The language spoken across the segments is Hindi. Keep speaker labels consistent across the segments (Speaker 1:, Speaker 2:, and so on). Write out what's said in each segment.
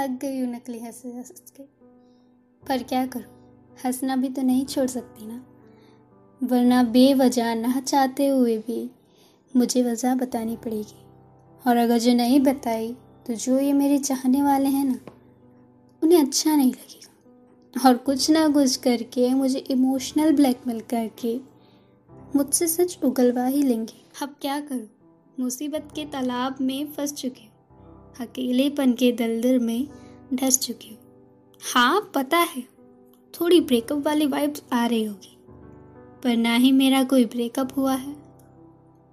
Speaker 1: थक गई हूँ नकली हंस हंस के। पर क्या करूँ? हंसना भी तो नहीं छोड़ सकती ना। वरना बेवजह ना चाहते हुए भी मुझे वजह बतानी पड़ेगी। और अगर जो नहीं बताई तो जो ये मेरे चाहने वाले हैं ना, उन्हें अच्छा नहीं लगेगा। और कुछ ना कुछ करके मुझे इमोशनल ब्लैकमेल करके मुझसे सच उगलवा ही लेंगे। अब क्या करूँ? मुसीबत के तालाब में फंस चुकी अकेलेपन के दलदल में ढस चुकी हूँ। हाँ पता है, थोड़ी ब्रेकअप वाली वाइब्स आ रही होगी, पर ना ही मेरा कोई ब्रेकअप हुआ है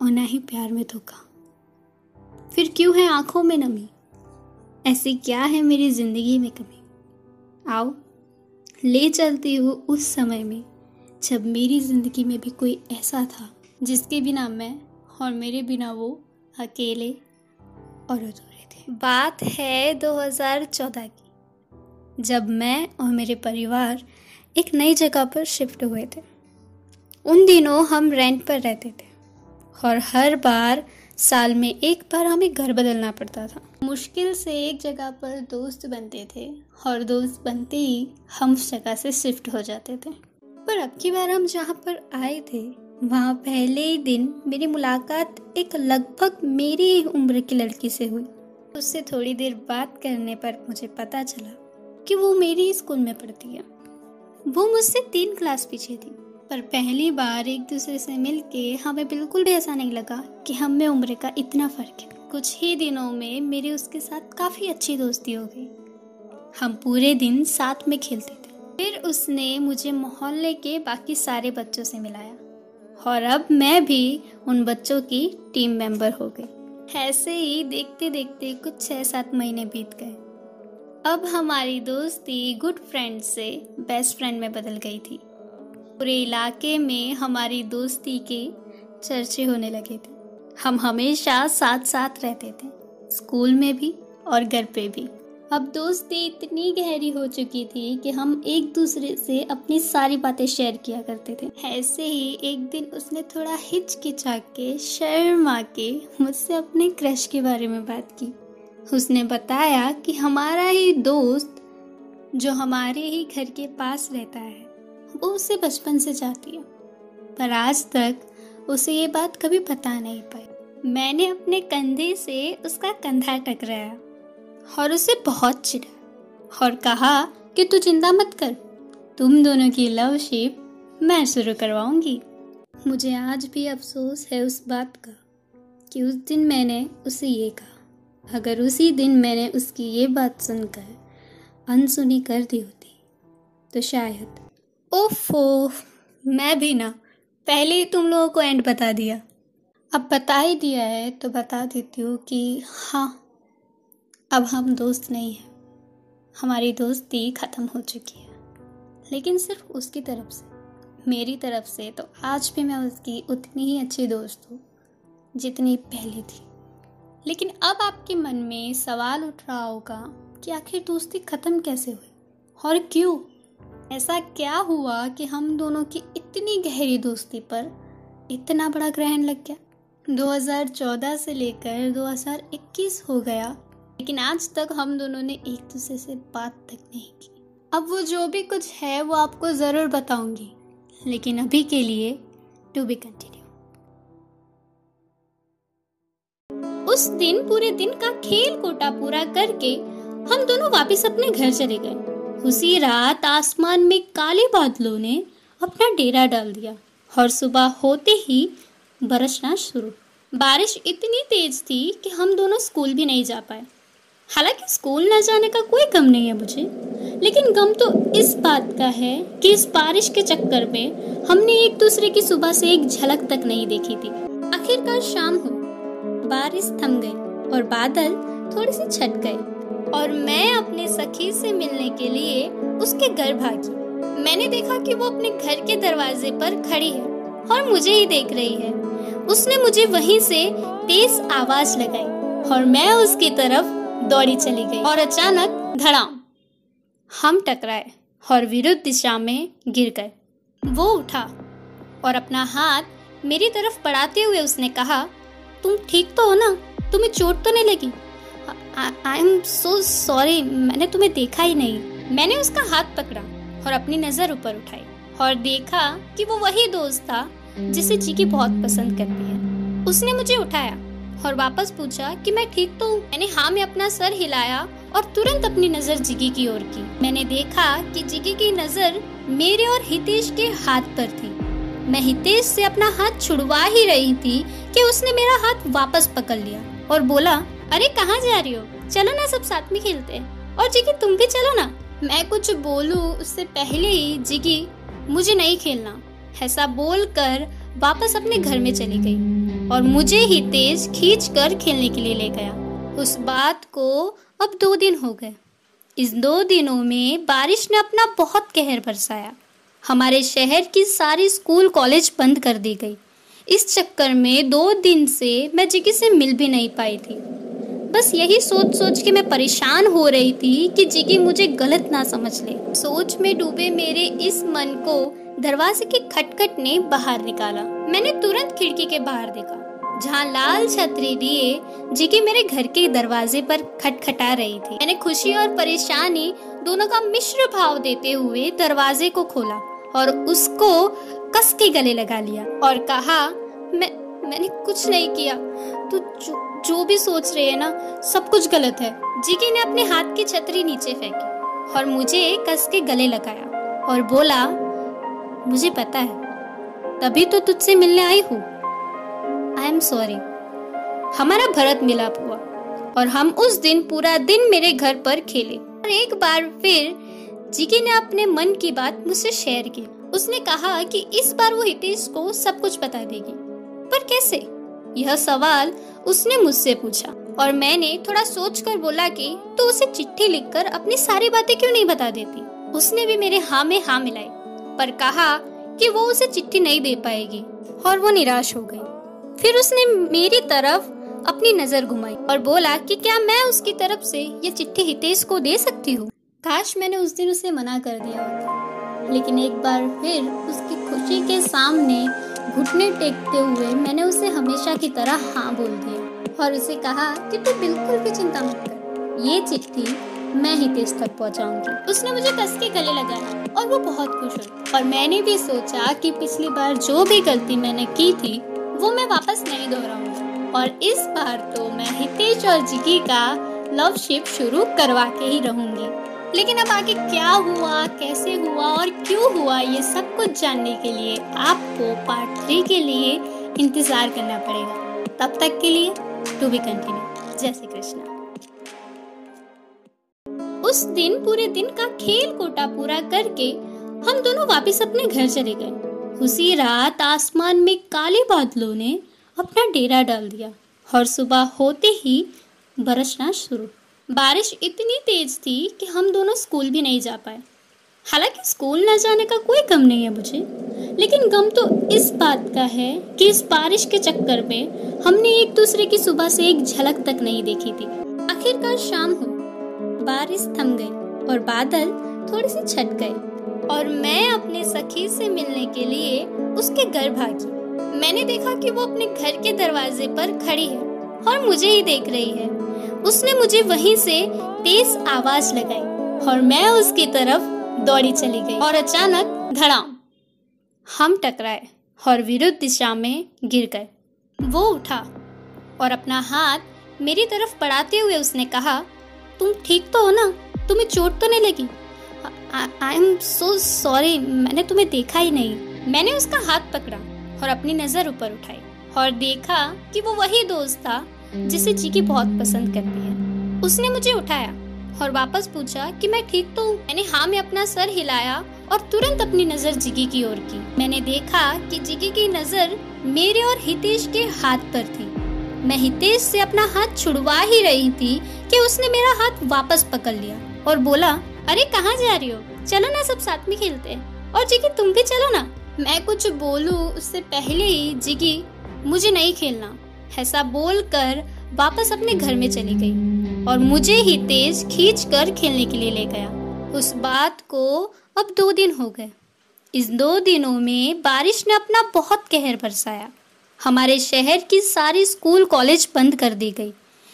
Speaker 1: और ना ही प्यार में धोखा। फिर क्यों है आँखों में नमी? ऐसी क्या है मेरी ज़िंदगी में कमी? आओ, ले चलती हूँ उस समय में, जब मेरी ज़िंदगी में भी कोई ऐसा था, जिसके बिना मैं और मेरे बिना वो अकेले और अधूरे। थे। बात है 2014 की, जब मैं और मेरे परिवार एक नई जगह पर शिफ्ट हुए थे। उन दिनों हम रेंट पर रहते थे और हर बार साल में एक बार हमें घर बदलना पड़ता था। मुश्किल से एक जगह पर दोस्त बनते थे और दोस्त बनते ही हम उस जगह से शिफ्ट हो जाते थे। पर अब की बार हम जहाँ पर आए थे, वहाँ पहले ही दिन मेरी मुलाकात एक लगभग मेरी उम्र की लड़की से हुई। उससे थोड़ी देर बात करने पर मुझे पता चला कि वो मेरी स्कूल में पढ़ती है। वो मुझसे तीन क्लास पीछे थी, पर पहली बार एक दूसरे से मिलके हमें बिल्कुल भी ऐसा नहीं लगा कि हम में उम्र का इतना फ़र्क है। कुछ ही दिनों में मेरी उसके साथ काफ़ी अच्छी दोस्ती हो गई। हम पूरे दिन साथ में खेलते थे। फिर उसने मुझे मोहल्ले के बाकी सारे बच्चों से मिलाया, और अब मैं भी उन बच्चों की टीम मेंबर हो गई। ऐसे ही देखते देखते कुछ छः सात महीने बीत गए। अब हमारी दोस्ती गुड फ्रेंड से बेस्ट फ्रेंड में बदल गई थी। पूरे इलाके में हमारी दोस्ती के चर्चे होने लगे थे। हम हमेशा साथ साथ रहते थे, स्कूल में भी और घर पे भी। अब दोस्ती इतनी गहरी हो चुकी थी कि हम एक दूसरे से अपनी सारी बातें शेयर किया करते थे। ऐसे ही एक दिन उसने थोड़ा हिचकिचा के, शर्मा के, मुझसे अपने क्रश के बारे में बात की। उसने बताया कि हमारा ही दोस्त, जो हमारे ही घर के पास रहता है, वो उसे बचपन से चाहती है। पर आज तक उसे ये बात कभी पता नहीं पाई मैंने अपने कंधे से उसका कंधा टकराया। और उसे बहुत चिढ़ा और कहा कि तू चिंता मत कर। तुम दोनों की लव शिप मैं शुरू करवाऊँगी। मुझे आज भी अफसोस है उस बात का कि उस दिन मैंने उसे ये कहा। अगर उसी दिन मैंने उसकी ये बात सुनकर अनसुनी कर दी होती तो शायद ओफो, मैं भी ना। पहले ही तुम लोगों को एंड बता दिया। अब बता ही दिया है तो बता देती हूँ कि हाँ अब हम दोस्त नहीं हैं। हमारी दोस्ती ख़त्म हो चुकी है। लेकिन सिर्फ़ उसकी तरफ़ से, मेरी तरफ़ से तो आज भी मैं उसकी उतनी ही अच्छी दोस्त हूँ, जितनी पहले थी। लेकिन अब आपके मन में सवाल उठ रहा होगा कि आखिर दोस्ती ख़त्म कैसे हुई? और क्यों? ऐसा क्या हुआ कि हम दोनों की इतनी गहरी दोस्ती पर इतना बड़ा ग्रहण लग गया? 2014 से लेकर 2021 हो गया लेकिन आज तक हम दोनों ने एक दूसरे से बात तक नहीं की। अब वो जो भी कुछ है, वो आपको ज़रूर बताऊँगी। लेकिन अभी के लिए टू बी कंटिन्यू उस दिन, पूरे दिन का खेल कोटा पूरा करके हम दोनों वापस अपने घर चले गए। उसी रात आसमान में काले बादलों ने अपना डेरा डाल दिया और सुबह होते ही बरसना शुरू। बारिश इतनी तेज थी कि हम दोनों स्कूल भी नहीं जा पाए। हालाँकि स्कूल न जाने का कोई गम नहीं है मुझे, लेकिन गम तो इस बात का है कि इस बारिश के चक्कर में हमने एक दूसरे की सुबह से एक झलक तक नहीं देखी थी। आखिरकार शाम हो, बारिश थम गई और बादल थोड़े से छट गए और मैं अपने सखी से मिलने के लिए उसके घर भागी। मैंने देखा कि वो अपने घर के दरवाजे पर खड़ी है और मुझे ही देख रही है। उसने मुझे वहीं से तेज आवाज़ लगाई और मैं उसकी तरफ़ दौड़ी चली गई। और अचानक धड़ाम। हम टकराए और विरुद्ध दिशा में गिर गए। वो उठा और अपना हाथ मेरी तरफ़ बढ़ाते हुए उसने कहा, तुम ठीक तो हो ना? तुम्हें चोट तो नहीं लगी? आई एम सो सॉरी मैंने तुम्हें देखा ही नहीं। मैंने उसका हाथ पकड़ा और अपनी नज़र ऊपर उठाई और देखा कि वो वही दोस्त था जिसे चीकी बहुत पसंद करती है। उसने मुझे उठाया और वापस पूछा कि मैं ठीक तो हूँ। मैंने हाँ में अपना सर हिलाया और तुरंत अपनी नज़र जिगी की ओर की। मैंने देखा कि जिगी की नज़र मेरे और हितेश के हाथ पर थी। मैं हितेश से अपना हाथ छुड़वा ही रही थी कि उसने मेरा हाथ वापस पकड़ लिया और बोला, अरे, कहाँ जा रही हो? चलो ना सब साथ में खेलते हैं। और जिगी, तुम भी चलो ना। मैं कुछ बोलूँ, उससे पहले ही जिगी, मुझे नहीं खेलना। ऐसा बोलकर वापस अपने घर में चली गई। और मुझे ही तेज खींच कर खेलने के लिए ले गया। उस बात को अब दो दिन हो गए। इस दो दिनों में बारिश ने अपना बहुत कहर बरसाया। हमारे शहर की सारी स्कूल कॉलेज बंद कर दी गई। इस चक्कर में दो दिन से मैं जिगी से मिल भी नहीं पाई थी। बस यही सोच सोच के मैं परेशान हो रही थी कि जिगी मुझे गलत ना समझ ले। सोच में डूबे मेरे इस मन को दरवाजे के खटखट ने बाहर निकाला। मैंने तुरंत खिड़की के बाहर देखा जहाँ लाल छतरी लिए जिगी मेरे घर के दरवाजे पर खटखटा रही थी। मैंने खुशी और परेशानी दोनों का मिश्र भाव देते हुए दरवाजे को खोला और उसको कस के गले लगा लिया और कहा मैं मैंने कुछ नहीं किया। तू जो, जो भी सोच रही है ना सब कुछ गलत है। जिगी ने अपने हाथ की छतरी नीचे फेंकी और मुझे कस के गले लगाया और बोला मुझे पता है। तभी तो तुझसे मिलने आई हूँ। आई एम सॉरी हमारा भरत मिलाप हुआ और हम उस दिन पूरा दिन मेरे घर पर खेले। और एक बार फिर जिकी ने अपने मन की बात मुझसे शेयर की। उसने कहा कि इस बार वो हितेश को सब कुछ बता देगी। पर कैसे? यह सवाल उसने मुझसे पूछा और मैंने थोड़ा सोच कर बोला कि तो उसे चिट्ठी लिखकर अपनी सारी बातें क्यों नहीं बता देती? उसने भी मेरे हाँ में हाँ मिलाई। पर कहा कि वो उसे चिट्ठी नहीं दे पाएगी और वो निराश हो गई। फिर उसने मेरी तरफ़ अपनी नज़र घुमाई और बोला कि क्या मैं उसकी तरफ़ से ये चिट्ठी हितेश को दे सकती हूँ? काश मैंने उस दिन उसे मना कर दिया होता। लेकिन एक बार फिर उसकी खुशी के सामने घुटने टेकते हुए मैंने उसे हमेशा की तरह हाँ बोल दिया और उसे कहा कि तू बिल्कुल भी चिंता मत कर। ये चिट्ठी मैं ही तेज तक पहुंचाऊँगी। उसने मुझे कस के गले लगाया और वो बहुत खुश हुई। और मैंने भी सोचा कि पिछली बार जो भी गलती मैंने की थी, वो मैं वापस नहीं दोहराऊँगी। और इस बार तो मैं हितेश और जिकी का लव शिप शुरू करवा के ही रहूँगी। लेकिन अब आगे क्या हुआ, कैसे हुआ और क्यों हुआ, ये सब कुछ जानने के लिए आपको पार्ट थ्री के लिए इंतज़ार करना पड़ेगा। तब तक के लिए टू बी कंटिन्यू जय श्री कृष्णा। उस दिन पूरे दिन का खेल कोटा पूरा करके हम दोनों वापस अपने घर चले गए। उसी रात आसमान में काले बादलों ने अपना डेरा डाल दिया और सुबह होते ही बरसना शुरू। बारिश इतनी तेज थी कि हम दोनों स्कूल भी नहीं जा पाए। हालाँकि स्कूल न जाने का कोई गम नहीं है मुझे, लेकिन गम तो इस बात का है कि इस बारिश के चक्कर में हमने एक दूसरे की सुबह से एक झलक तक नहीं देखी थी। आखिरकार शाम हो बारिश थम गई और बादल थोड़ी सी छट गए। और मैं अपने सखी से मिलने के लिए उसके घर भागी। मैंने देखा कि वो अपने घर के दरवाजे पर खड़ी है और मुझे ही देख रही है। उसने मुझे वहीं से तेज आवाज़ लगाई और मैं उसकी तरफ़ दौड़ी चली गई और अचानक धड़ाम। हम टकराए और विरुद्ध दिशा में गिर गए। वो उठा और अपना हाथ मेरी तरफ़ बढ़ाते हुए उसने कहा तुम ठीक तो हो ना? तुम्हें चोट तो नहीं लगी? आई एम सो सॉरी मैंने तुम्हें देखा ही नहीं। मैंने उसका हाथ पकड़ा और अपनी नज़र ऊपर उठाई और देखा कि वो वही दोस्त था जिसे चीकी बहुत पसंद करती है। उसने मुझे उठाया और वापस पूछा कि मैं ठीक तो हूँ? मैंने हाँ में अपना सर हिलाया और तुरंत अपनी नज़र जिगी की ओर की। मैंने देखा कि जिगी की नज़र मेरे और हितेश के हाथ पर थी। मैं हितेश से अपना हाथ छुड़वा ही रही थी कि उसने मेरा हाथ वापस पकड़ लिया और बोला, अरे, कहाँ जा रही हो? चलो ना, सब साथ में खेलते हैं। और जिगी तुम भी चलो ना। मैं कुछ बोलूँ, उससे पहले ही जिगी मुझे नहीं खेलना। ऐसा बोलकर वापस अपने घर में चली गई और मुझे ही तेज खींच कर खेलने के लिए ले गया। उस बात को अब दो दिन हो गए। इस दो दिनों में बारिश ने अपना बहुत कहर बरसाया। हमारे शहर की सारी स्कूल कॉलेज बंद कर दी गई।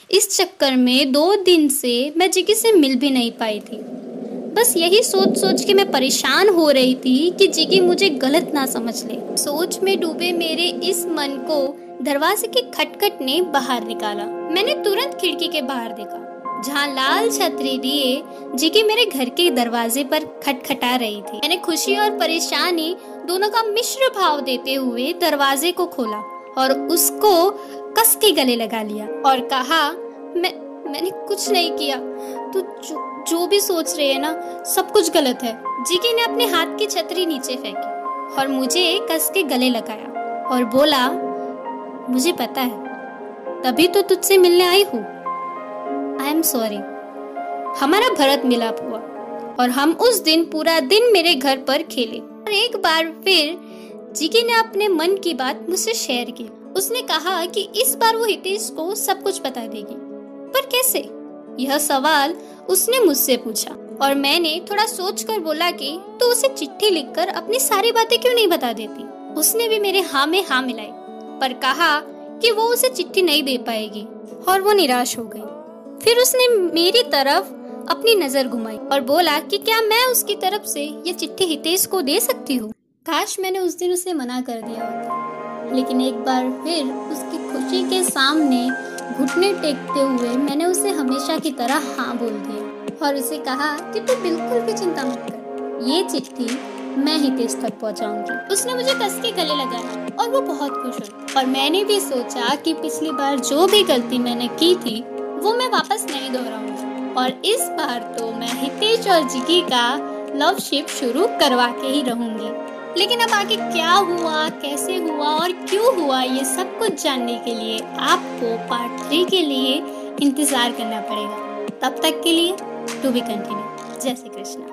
Speaker 1: इस चक्कर में दो दिन से मैं जिकी से मिल भी नहीं पाई थी। बस यही सोच सोच के मैं परेशान हो रही थी कि जिगी मुझे गलत ना समझ ले। सोच में डूबे मेरे इस मन को दरवाजे के खटखट ने बाहर निकाला। मैंने तुरंत खिड़की के बाहर देखा, जहाँ लाल छतरी लिए जिगी मेरे घर के दरवाजे पर खटखटा रही थी। मैंने खुशी और परेशानी दोनों का मिश्र भाव देते हुए दरवाजे को खोला। और उसको कस के गले लगा लिया और कहा मैं मैंने कुछ नहीं किया। तो जो, जो भी सोच रहे हैं ना सब कुछ गलत है। जिगी ने अपने हाथ की छतरी नीचे फेंकी और मुझे कस के गले लगाया और बोला मुझे पता है तभी तो तुझसे मिलने आई हूँ। आई एम सॉरी हमारा भरत मिलाप हुआ और हम उस दिन पूरा दिन मेरे घर पर खेले। और एक बार फिर जीके ने अपने मन की बात मुझसे शेयर की। उसने कहा कि इस बार वो हितेश को सब कुछ बता देगी। पर कैसे? यह सवाल उसने मुझसे पूछा। और मैंने थोड़ा सोच कर बोला कि तो उसे चिट्ठी लिखकर अपनी सारी बातें क्यों नहीं बता देती? उसने भी मेरे हाँ में हाँ मिलाई। पर कहा कि वो उसे चिट्ठी नहीं दे पाएगी और वो निराश हो गई। फिर उसने मेरी तरफ़ अपनी नज़र घुमाई और बोला कि क्या मैं उसकी तरफ़ से ये चिट्ठी हितेश को दे सकती हूँ? काश मैंने उस दिन उसे मना कर दिया होता। लेकिन एक बार फिर उसकी खुशी के सामने घुटने टेकते हुए मैंने उसे हमेशा की तरह हाँ बोल दिया और उसे कहा कि तू तो बिल्कुल भी चिंता मत कर। ये चिट्ठी मैं हितेश तक पहुंचाऊँगी। उसने मुझे कस के गले लगाया और वो बहुत खुश हुई। और मैंने भी सोचा कि पिछली बार जो भी गलती मैंने की थी, वो मैं वापस नहीं दोहराऊँगी। और इस बार तो मैं हितेश और जिकी का लव शिप शुरू करवा के ही रहूँगी। लेकिन अब आगे क्या हुआ, कैसे हुआ और क्यों हुआ, ये सब कुछ जानने के लिए आपको पार्ट थ्री के लिए इंतज़ार करना पड़ेगा। तब तक के लिए टू बी कंटिन्यू जय श्री कृष्णा।